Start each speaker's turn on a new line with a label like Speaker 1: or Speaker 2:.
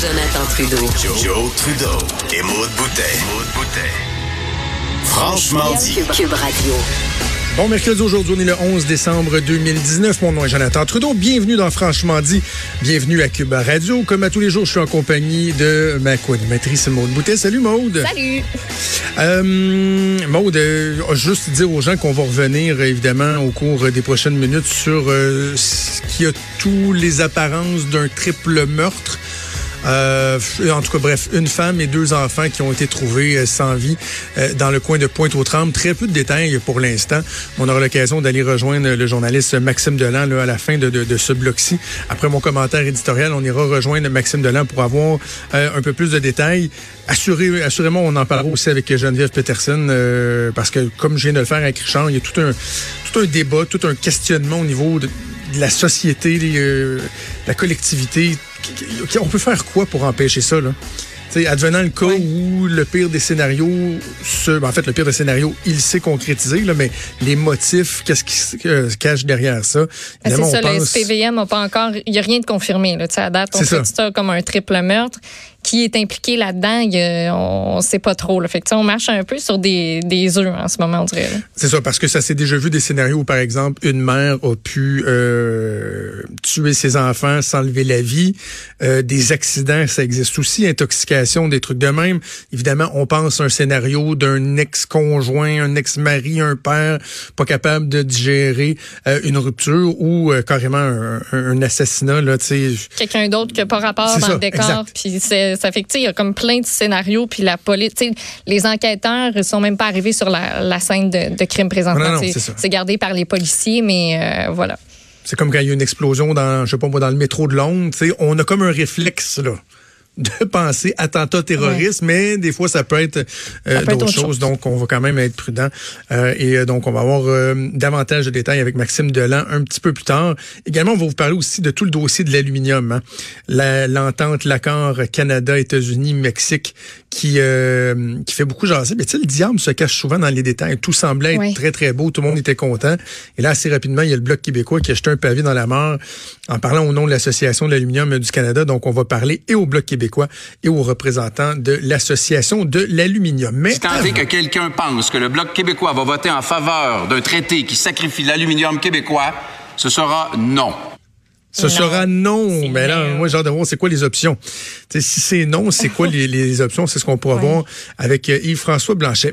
Speaker 1: Trudeau.
Speaker 2: Joe, Trudeau et Maude Boutet. Franchement dit.
Speaker 1: Cube Radio.
Speaker 3: Bon mercredi aujourd'hui, on est le 11 décembre 2019. Mon nom est Jonathan Trudeau. Bienvenue dans Franchement dit. Bienvenue à Cuba Radio. Comme à tous les jours, je suis en compagnie de ma co-animatrice Maude Boutet. Salut Maude.
Speaker 4: Salut.
Speaker 3: Euh, Maude, euh, juste dire aux gens qu'on va revenir évidemment au cours des prochaines minutes sur euh, ce qui a tous les apparences d'un triple meurtre. Euh, en tout cas, bref, une femme et deux enfants qui ont été trouvés euh, sans vie euh, dans le coin de Pointe-aux-Trembles. Très peu de détails pour l'instant. On aura l'occasion d'aller rejoindre le journaliste Maxime Delan là, à la fin de, de, de ce bloc-ci. Après mon commentaire éditorial, on ira rejoindre Maxime Delan pour avoir un peu plus de détails. Assuré, assurément, on en parlera aussi avec Geneviève Peterson parce que, comme je viens de le faire avec Richard, il y a tout un, tout un débat, tout un questionnement au niveau de, de la société, euh, la collectivité. On peut faire quoi pour empêcher ça, là? T'sais, advenant le cas où le pire des scénarios, se, ben, en fait, le pire des scénarios, il s'est concrétisé, là, mais les motifs, qu'est-ce qui se euh, cache derrière ça?
Speaker 4: Ben, C'est ça,
Speaker 3: on
Speaker 4: le
Speaker 3: pense-
Speaker 4: SPVM n'a pas encore, il n'y a rien de confirmé. Là, Tu sais, à date, on
Speaker 3: C'est ça.
Speaker 4: comme un triple meurtre. Qui est impliqué là-dedans, on ne sait pas trop. Là. Fait que, on marche un peu sur des, des œufs en ce moment, on dirait.
Speaker 3: C'est ça, parce que ça s'est déjà vu des scénarios où, par exemple, une mère a pu euh, tuer ses enfants sans lever la vie. Euh, des accidents, ça existe aussi. Intoxication, des trucs de même. Évidemment, on pense à un scénario d'un ex-conjoint, un ex-mari, un père pas capable de digérer euh, une rupture ou euh, carrément un, un assassinat.
Speaker 4: Quelqu'un d'autre qui n'a pas rapport dans
Speaker 3: ça,
Speaker 4: le décor. Puis ça fait que, il y a comme plein de scénarios. Puis la police, les enquêteurs ne sont même pas arrivés sur la, la scène de, de crime présentement.
Speaker 3: Non, non,
Speaker 4: C'est- gardé par les policiers, mais euh, voilà.
Speaker 3: C'est comme quand il y a une explosion dans, je sais pas moi, dans le métro de Londres. On a comme un réflexe là de penser attentat terroriste, mais des fois ça peut être euh,
Speaker 4: être
Speaker 3: d'autres
Speaker 4: autre
Speaker 3: choses.
Speaker 4: chose.
Speaker 3: Donc on va quand même être prudent. Euh, et euh, donc on va avoir euh, davantage de détails avec Maxime Delan un petit peu plus tard. Également, on va vous parler aussi de tout le dossier de l'aluminium. hein. La- L'entente, l'accord Canada, États-Unis, Mexique qui qui fait beaucoup jaser. Mais tu sais, le diable se cache souvent dans les détails. Tout semblait être très très beau, tout le monde était content. Et là, assez rapidement, il y a le Bloc québécois qui a jeté un pavé dans la mare en parlant au nom de l'Association de l'aluminium du Canada. Donc, on va parler et au Bloc québécois et aux représentants de l'Association de l'aluminium. Mais
Speaker 5: Si tant est que quelqu'un pense que le Bloc québécois va voter en faveur d'un traité qui sacrifie l'aluminium québécois, ce sera non.
Speaker 3: ce
Speaker 4: Non.
Speaker 3: sera non. Mais là,
Speaker 4: non.
Speaker 3: moi, j'ai hâte de voir c'est quoi les options. Si c'est non, c'est quoi les, les options? C'est ce qu'on pourra voir avec euh, Yves-François Blanchet.